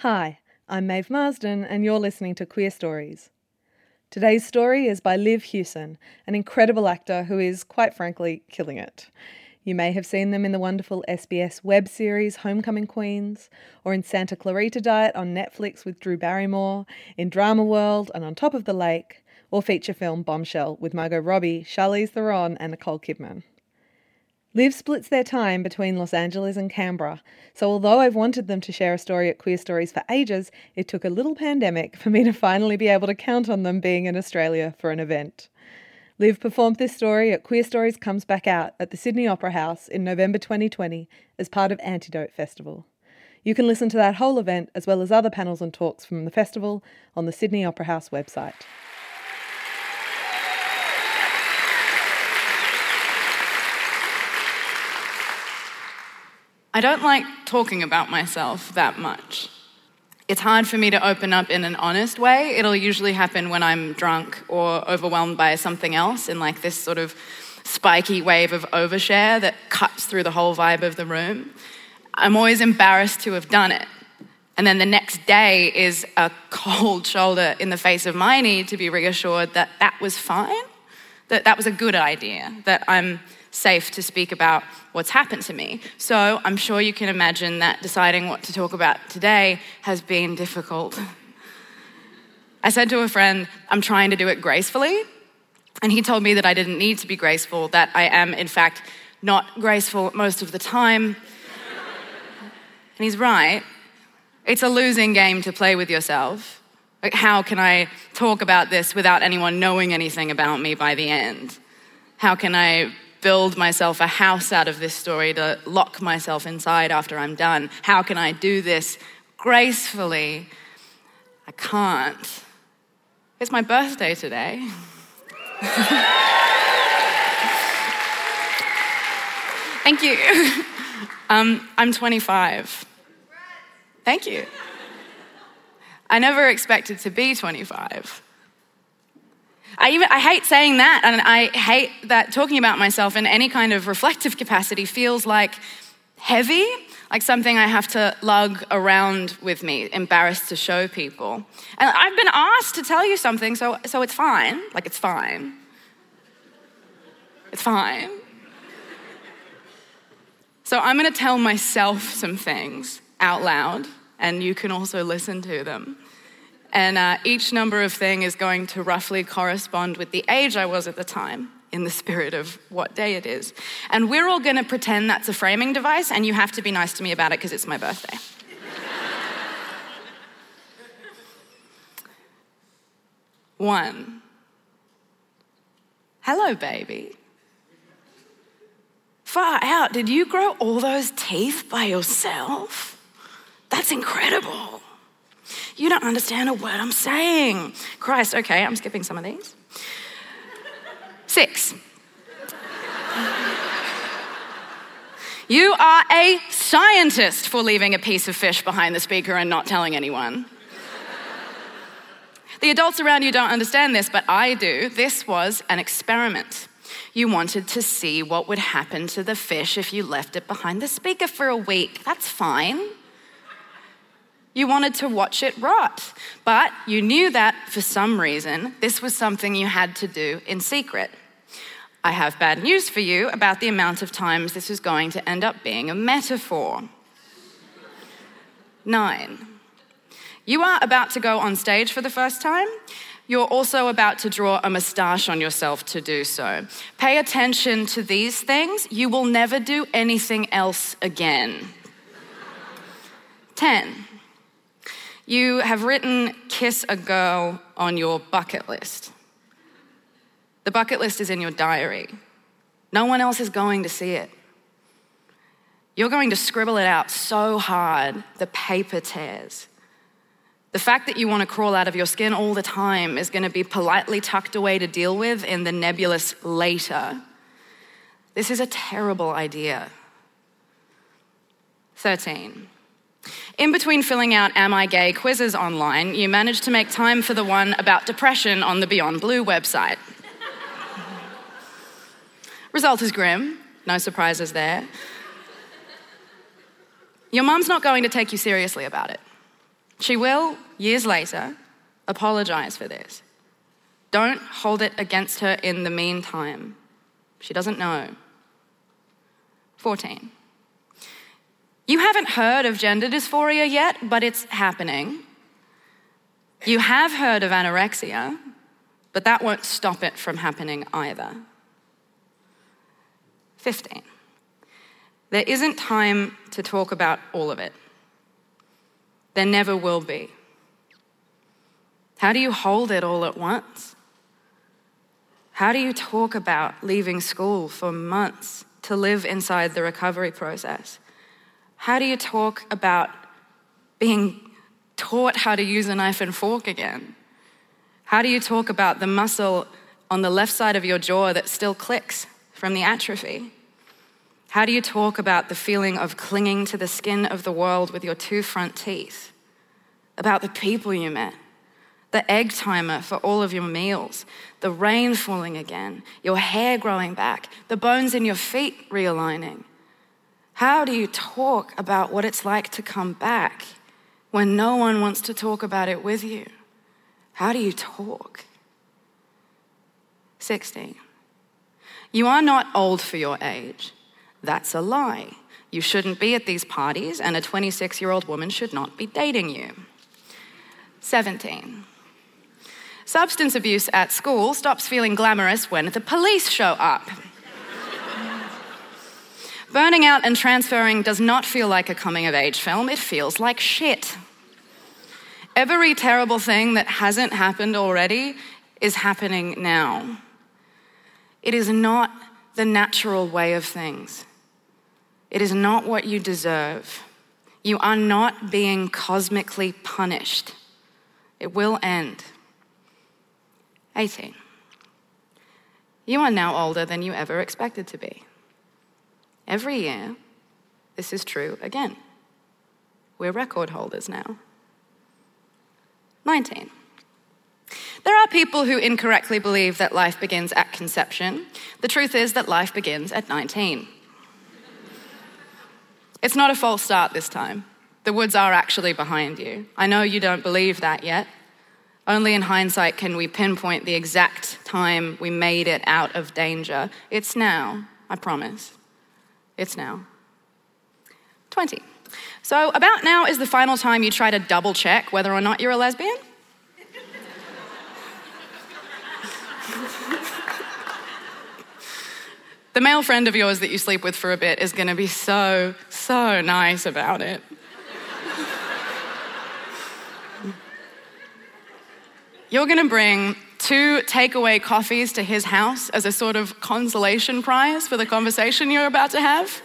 Hi, I'm Maeve Marsden, and you're listening to Queerstories. Today's story is by Liv Hewson, an incredible actor who is, quite frankly, killing it. You may have seen them in the wonderful SBS web series Homecoming Queens, or in Santa Clarita Diet on Netflix with Drew Barrymore, in Dramaworld and On Top of the Lake, or feature film Bombshell with Margot Robbie, Charlize Theron, and Nicole Kidman. Liv splits their time between Los Angeles and Canberra, so although I've wanted them to share a story at Queerstories for ages, it took a little pandemic for me to finally be able to count on them being in Australia for an event. Liv performed this story at Queerstories Comes Back Out at the Sydney Opera House in November 2020 as part of Antidote Festival. You can listen to that whole event as well as other panels and talks from the festival on the Sydney Opera House website. I don't like talking about myself that much. It's hard for me to open up in an honest way. It'll usually happen when I'm drunk or overwhelmed by something else in like this sort of spiky wave of overshare that cuts through the whole vibe of the room. I'm always embarrassed to have done it. And then the next day is a cold shoulder in the face of my need to be reassured that that was fine, that that was a good idea, that I'm safe to speak about what's happened to me. So I'm sure you can imagine that deciding what to talk about today has been difficult. I said to a friend, I'm trying to do it gracefully. And he told me that I didn't need to be graceful, that I am, in fact, not graceful most of the time. and he's right. It's a losing game to play with yourself. Like, how can I talk about this without anyone knowing anything about me by the end? How can I build myself a house out of this story to lock myself inside after I'm done? How can I do this gracefully? I can't. It's my birthday today. Thank you. Um, I'm 25. Thank you. I never expected to be 25. I, even, I hate saying that, and I hate that talking about myself in any kind of reflective capacity feels like heavy, like something I have to lug around with me, embarrassed to show people. And I've been asked to tell you something, so, so it's fine. Like, it's fine. It's fine. So I'm going to tell myself some things out loud, and you can also listen to them. And uh, each number of thing is going to roughly correspond with the age I was at the time in the spirit of what day it is. And we're all going to pretend that's a framing device, and you have to be nice to me about it because it's my birthday. One. Hello, baby. Far out, did you grow all those teeth by yourself? That's incredible. You don't understand a word I'm saying. Christ, okay, I'm skipping some of these. Six. You are a scientist for leaving a piece of fish behind the speaker and not telling anyone. the adults around you don't understand this, but I do. This was an experiment. You wanted to see what would happen to the fish if you left it behind the speaker for a week. That's fine. You wanted to watch it rot, but you knew that for some reason this was something you had to do in secret. I have bad news for you about the amount of times this is going to end up being a metaphor. Nine. You are about to go on stage for the first time. You're also about to draw a moustache on yourself to do so. Pay attention to these things. You will never do anything else again. 10. You have written kiss a girl on your bucket list. The bucket list is in your diary. No one else is going to see it. You're going to scribble it out so hard, the paper tears. The fact that you want to crawl out of your skin all the time is going to be politely tucked away to deal with in the nebulous later. This is a terrible idea. 13. In between filling out Am I Gay quizzes online, you managed to make time for the one about depression on the Beyond Blue website. Result is grim, no surprises there. Your mum's not going to take you seriously about it. She will, years later, apologize for this. Don't hold it against her in the meantime. She doesn't know. 14. You haven't heard of gender dysphoria yet, but it's happening. You have heard of anorexia, but that won't stop it from happening either. 15. There isn't time to talk about all of it. There never will be. How do you hold it all at once? How do you talk about leaving school for months to live inside the recovery process? How do you talk about being taught how to use a knife and fork again? How do you talk about the muscle on the left side of your jaw that still clicks from the atrophy? How do you talk about the feeling of clinging to the skin of the world with your two front teeth? About the people you met? The egg timer for all of your meals? The rain falling again? Your hair growing back? The bones in your feet realigning? How do you talk about what it's like to come back when no one wants to talk about it with you? How do you talk? 16. You are not old for your age. That's a lie. You shouldn't be at these parties, and a 26 year old woman should not be dating you. 17. Substance abuse at school stops feeling glamorous when the police show up. Burning out and transferring does not feel like a coming of age film, it feels like shit. Every terrible thing that hasn't happened already is happening now. It is not the natural way of things. It is not what you deserve. You are not being cosmically punished. It will end. 18. You are now older than you ever expected to be. Every year, this is true again. We're record holders now. 19. There are people who incorrectly believe that life begins at conception. The truth is that life begins at 19. It's not a false start this time. The woods are actually behind you. I know you don't believe that yet. Only in hindsight can we pinpoint the exact time we made it out of danger. It's now, I promise. It's now. 20. So, about now is the final time you try to double check whether or not you're a lesbian. the male friend of yours that you sleep with for a bit is going to be so, so nice about it. You're going to bring two takeaway coffees to his house as a sort of consolation prize for the conversation you're about to have.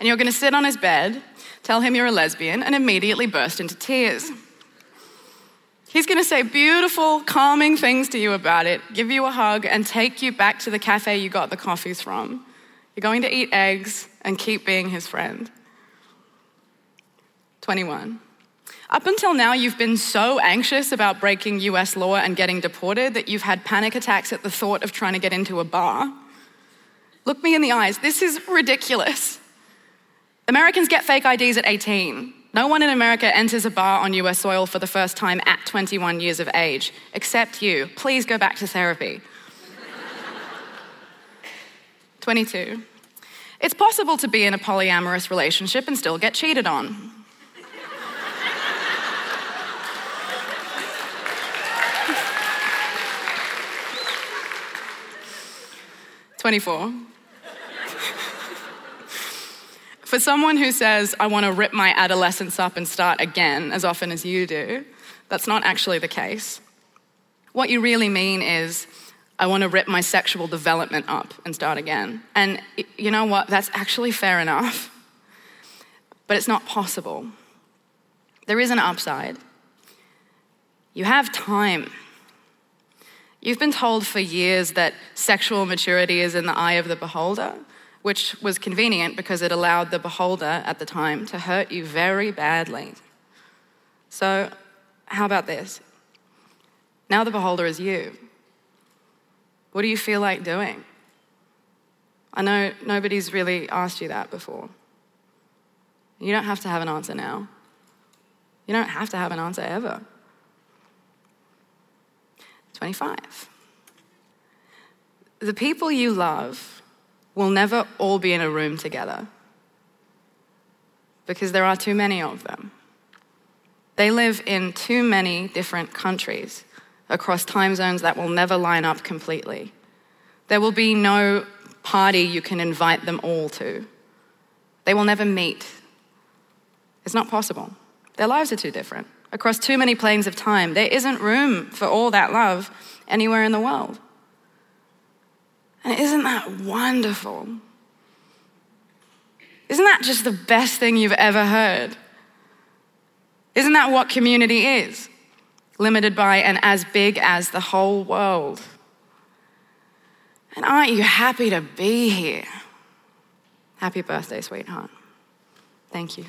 And you're going to sit on his bed, tell him you're a lesbian, and immediately burst into tears. He's going to say beautiful, calming things to you about it, give you a hug, and take you back to the cafe you got the coffees from. You're going to eat eggs and keep being his friend. 21. Up until now, you've been so anxious about breaking US law and getting deported that you've had panic attacks at the thought of trying to get into a bar. Look me in the eyes. This is ridiculous. Americans get fake IDs at 18. No one in America enters a bar on US soil for the first time at 21 years of age, except you. Please go back to therapy. 22. It's possible to be in a polyamorous relationship and still get cheated on. 24. For someone who says, I want to rip my adolescence up and start again as often as you do, that's not actually the case. What you really mean is, I want to rip my sexual development up and start again. And you know what? That's actually fair enough. But it's not possible. There is an upside. You have time. You've been told for years that sexual maturity is in the eye of the beholder, which was convenient because it allowed the beholder at the time to hurt you very badly. So, how about this? Now the beholder is you. What do you feel like doing? I know nobody's really asked you that before. You don't have to have an answer now. You don't have to have an answer ever. 25. The people you love will never all be in a room together because there are too many of them. They live in too many different countries across time zones that will never line up completely. There will be no party you can invite them all to. They will never meet. It's not possible. Their lives are too different. Across too many planes of time, there isn't room for all that love anywhere in the world. And isn't that wonderful? Isn't that just the best thing you've ever heard? Isn't that what community is? limited by and as big as the whole world. And aren't you happy to be here? Happy birthday, sweetheart. Thank you.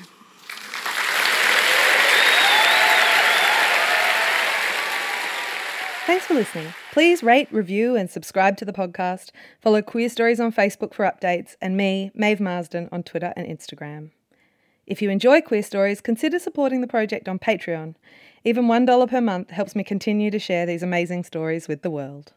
Thanks for listening. Please rate, review, and subscribe to the podcast. Follow Queerstories on Facebook for updates, and me, Maeve Marsden, on Twitter and Instagram. If you enjoy Queerstories, consider supporting the project on Patreon. Even $1 per month helps me continue to share these amazing stories with the world.